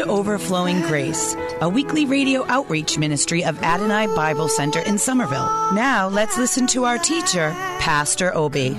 to Overflowing Grace, a weekly radio outreach ministry of Adonai Bible Center in Somerville. Now let's listen to our teacher, Pastor Obi.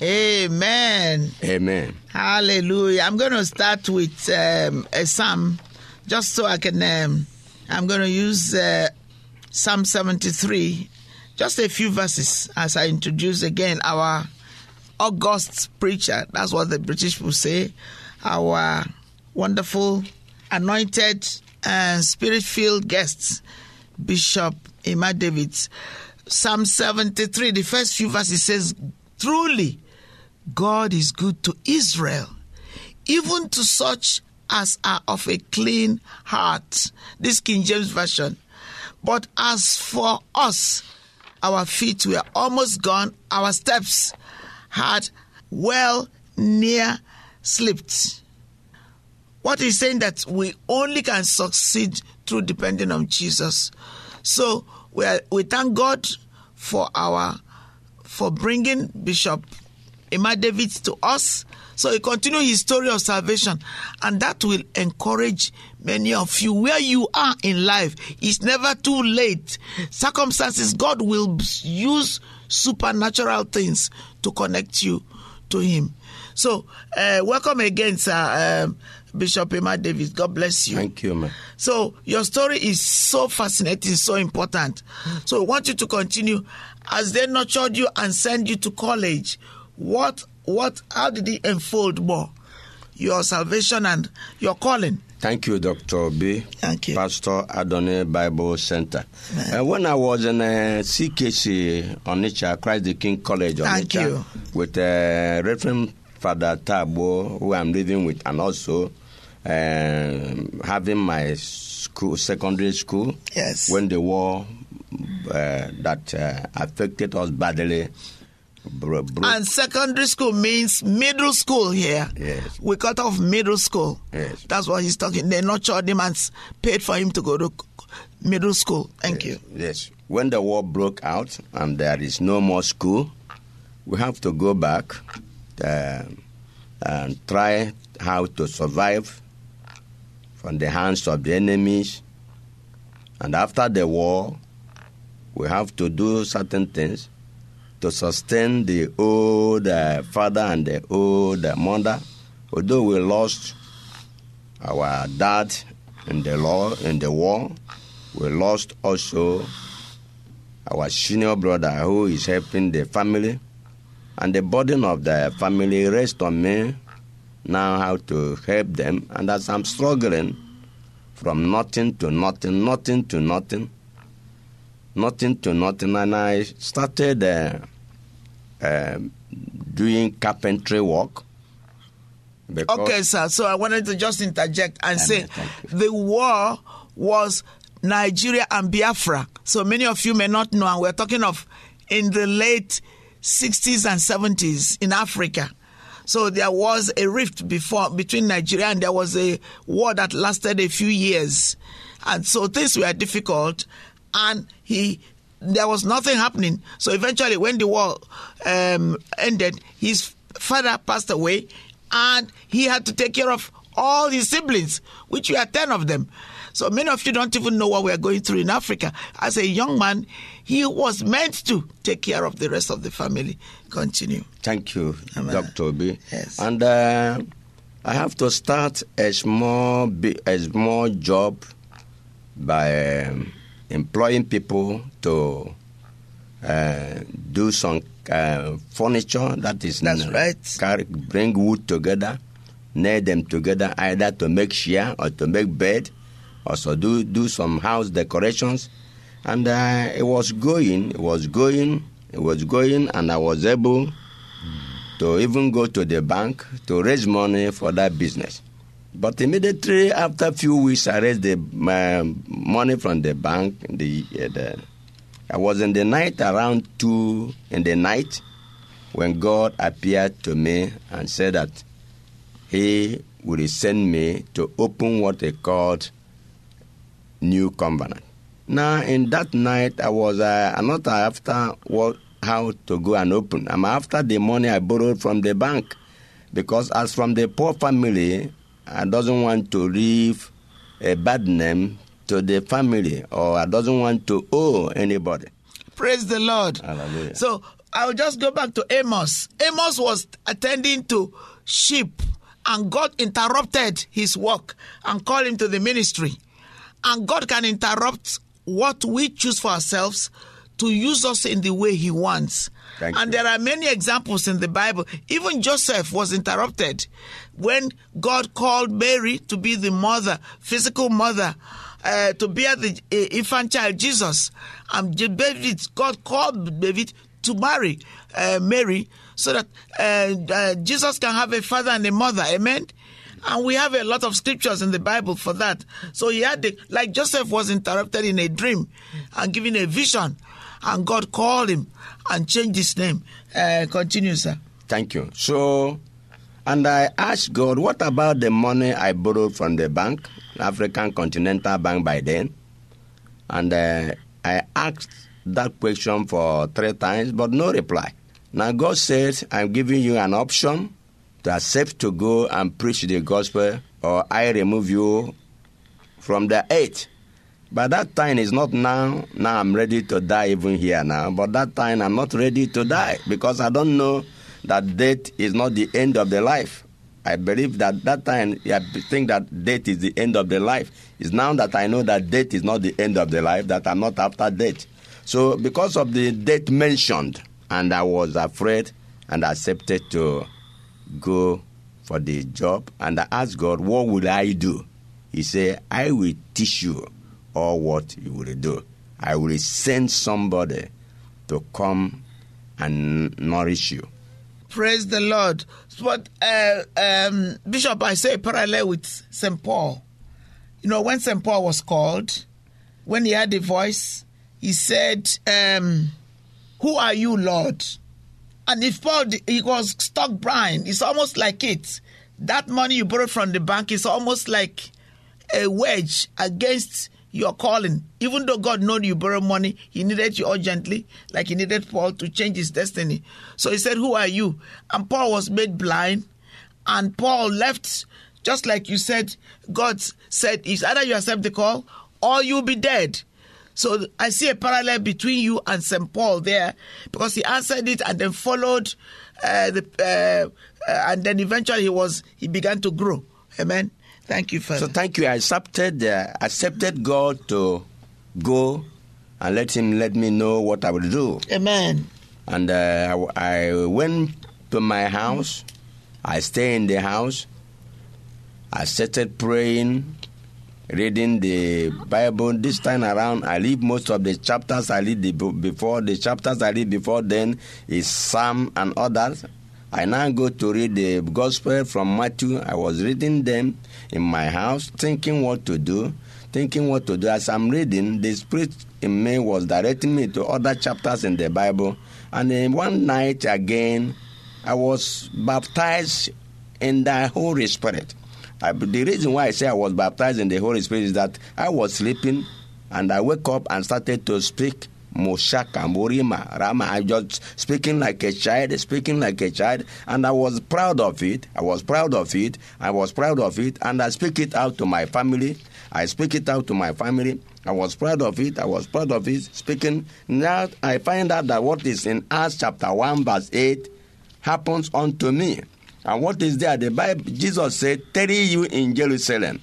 Amen. Amen. Hallelujah. I'm going to start with um, a psalm just so I can. Um, I'm going to use uh, Psalm 73, just a few verses as I introduce again our August preacher. That's what the British will say. Our wonderful, anointed, uh, and spirit filled guests, Bishop Emma Davids. Psalm 73, the first few verses says, Truly, God is good to Israel, even to such as are of a clean heart. This King James Version. But as for us, our feet were almost gone, our steps had well near slipped. What he's saying that we only can succeed through depending on Jesus. So we are, we thank God for our for bringing Bishop Emma David to us. So he continue his story of salvation, and that will encourage many of you where you are in life. It's never too late. Circumstances, God will use supernatural things to connect you to Him. So, uh, welcome again, sir, um, Bishop Emma Davis. God bless you. Thank you, man. So your story is so fascinating, so important. So I want you to continue as they nurtured you and send you to college. What what how did it unfold more? Your salvation and your calling. Thank you, Dr. B. Thank you. Pastor Adonai Bible Center. Uh, when I was in uh, CKC Onitsha, Christ the King College, Thank Onitsha, you. with uh, Reverend Father Tabo, who I'm living with, and also um having my school, secondary school, Yes. when the war uh, that uh, affected us badly bro- broke. And secondary school means middle school here. Yes. We cut off middle school. Yes. That's what he's talking. They nurtured him and paid for him to go to middle school. Thank you. Yes. When the war broke out and there is no more school, we have to go back uh, and try how to survive from the hands of the enemies. And after the war, we have to do certain things to sustain the old uh, father and the old uh, mother. Although we lost our dad in the law in the war, we lost also our senior brother who is helping the family, and the burden of the family rests on me now how to help them. And as I'm struggling from nothing to nothing, nothing to nothing, nothing to nothing, and I started uh, um doing carpentry work. Okay, sir. So I wanted to just interject and say thank the war was Nigeria and Biafra. So many of you may not know, and we're talking of in the late 60s and 70s in Africa. So there was a rift before between Nigeria and there was a war that lasted a few years. And so things were difficult and he there was nothing happening. So eventually when the war um, ended, his father passed away and he had to take care of all his siblings, which were 10 of them. So many of you don't even know what we're going through in Africa. As a young man, he was meant to take care of the rest of the family. Continue. Thank you, Amen. Dr. Obi. Yes. And uh, I have to start a small, a small job by um, employing people to uh, do some uh, furniture. That is, That's right. Carry, bring wood together nail them together either to make chair or to make bed, also do do some house decorations, and uh, it was going, it was going, it was going, and I was able to even go to the bank to raise money for that business. But immediately after a few weeks, I raised the my money from the bank. The, uh, the I was in the night around two in the night when God appeared to me and said that He would send me to open what they called New Covenant. Now, in that night, I was uh, not after what how to go and open. I'm after the money I borrowed from the bank because, as from the poor family, I doesn't want to leave a bad name to the family, or I doesn't want to owe anybody. Praise the Lord. Hallelujah. So I'll just go back to Amos. Amos was attending to sheep, and God interrupted his work and called him to the ministry. And God can interrupt what we choose for ourselves to use us in the way he wants. Thank and you. there are many examples in the Bible. Even Joseph was interrupted when God called Mary to be the mother, physical mother, uh, to bear the uh, infant child Jesus. And David, God called David to marry uh, Mary so that uh, uh, Jesus can have a father and a mother. Amen. And we have a lot of scriptures in the Bible for that. So he had the, like Joseph was interrupted in a dream and given a vision, and God called him and changed his name. Uh, continue, sir. Thank you. So, and I asked God, what about the money I borrowed from the bank, African Continental Bank by then? And uh, I asked that question for three times, but no reply. Now God said, I'm giving you an option to accept to go and preach the gospel, or I remove you from the eight. But that time is not now. Now I'm ready to die even here now. But that time I'm not ready to die because I don't know that death is not the end of the life. I believe that that time I think that death is the end of the life. It's now that I know that death is not the end of the life that I'm not after death. So because of the death mentioned, and I was afraid and accepted to go for the job and I asked God, what will I do? He said, I will teach you all what you will do. I will send somebody to come and nourish you. Praise the Lord. But uh, um, Bishop, I say parallel with St. Paul. You know, when St. Paul was called, when he had the voice, he said, um, Who are you, Lord? And if Paul he was stuck blind, it's almost like it. That money you borrowed from the bank is almost like a wedge against your calling. Even though God knew you borrow money, He needed you urgently, like He needed Paul to change his destiny. So He said, Who are you? And Paul was made blind, and Paul left, just like you said, God said, It's either you accept the call or you'll be dead. So I see a parallel between you and St. Paul there because he answered it and then followed, uh, the, uh, uh, and then eventually he was he began to grow. Amen. Thank you, Father. So thank you. I accepted uh, accepted God to go and let Him let me know what I will do. Amen. And uh, I, I went to my house. I stay in the house. I started praying, reading the Bible. This time around, I read most of the chapters I read the, before. The chapters I read before then is Psalm and others. I now go to read the Gospel from Matthew. I was reading them in my house, thinking what to do, thinking what to do. As I'm reading, the Spirit in me was directing me to other chapters in the Bible. And then one night again, I was baptized in the Holy Spirit. I, the reason why I say I was baptized in the Holy Spirit is that I was sleeping and I woke up and started to speak Moshaka, Morima, Rama. I just speaking like a child, speaking like a child, and I was proud of it. I was proud of it. I was proud of it, and I speak it out to my family. I speak it out to my family. I was proud of it. I was proud of it. Speaking now, I find out that what is in Acts chapter one verse eight happens unto me. And what is there? The Bible, Jesus said, "Tarry you in Jerusalem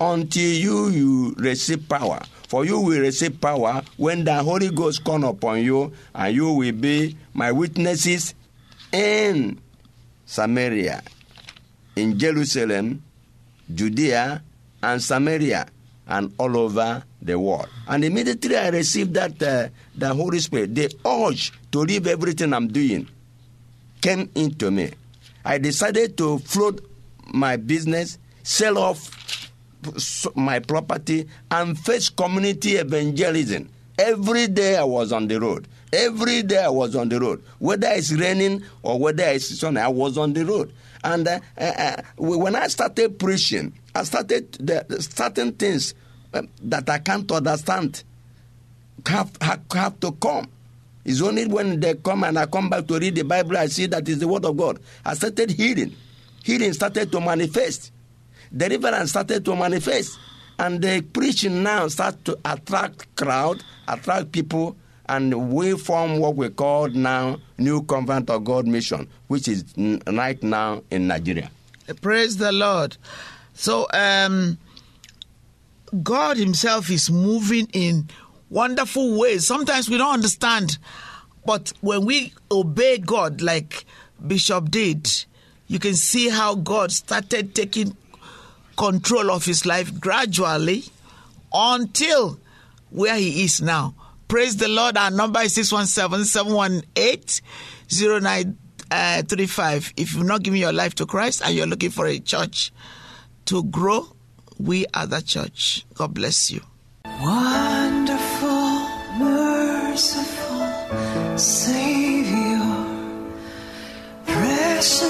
until you you receive power." For you will receive power when the Holy Ghost come upon you, and you will be my witnesses in Samaria, in Jerusalem, Judea, and Samaria, and all over the world. And immediately I received that uh, the Holy Spirit, the urge to leave everything I'm doing came into me. I decided to float my business, sell off my property, and face community evangelism. Every day I was on the road. Every day I was on the road. Whether it's raining or whether it's sunny, I was on the road. And uh, uh, uh when I started preaching, I started the, the certain things um, that I can't understand have, have, have to come. It's only when they come and I come back to read the Bible, I see that is the Word of God. I started healing. Healing started to manifest. Deliverance started to manifest. And the preaching now start to attract crowd, attract people, and we form what we call now New Covenant of God Mission, which is right now in Nigeria. Praise the Lord. So, um, God Himself is moving in wonderful ways. Sometimes we don't understand, but when we obey God, like Bishop did, you can see how God started taking control of his life gradually until where he is now. Praise the Lord. Our number is 617 718 0935. Uh, if you've not given your life to Christ and you're looking for a church to grow, we are the church. God bless you. Wonderful, merciful Savior, precious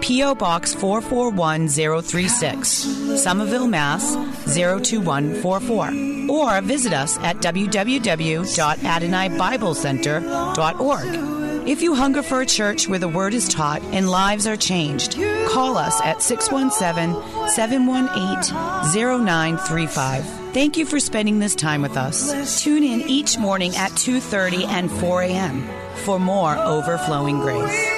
P.O. Box 441036, Somerville, Mass. 02144. Or visit us at www.adonaiBibleCenter.org. If you hunger for a church where the word is taught and lives are changed, call us at 617 718 0935. Thank you for spending this time with us. Tune in each morning at 2:30 and 4 a.m. for more overflowing grace.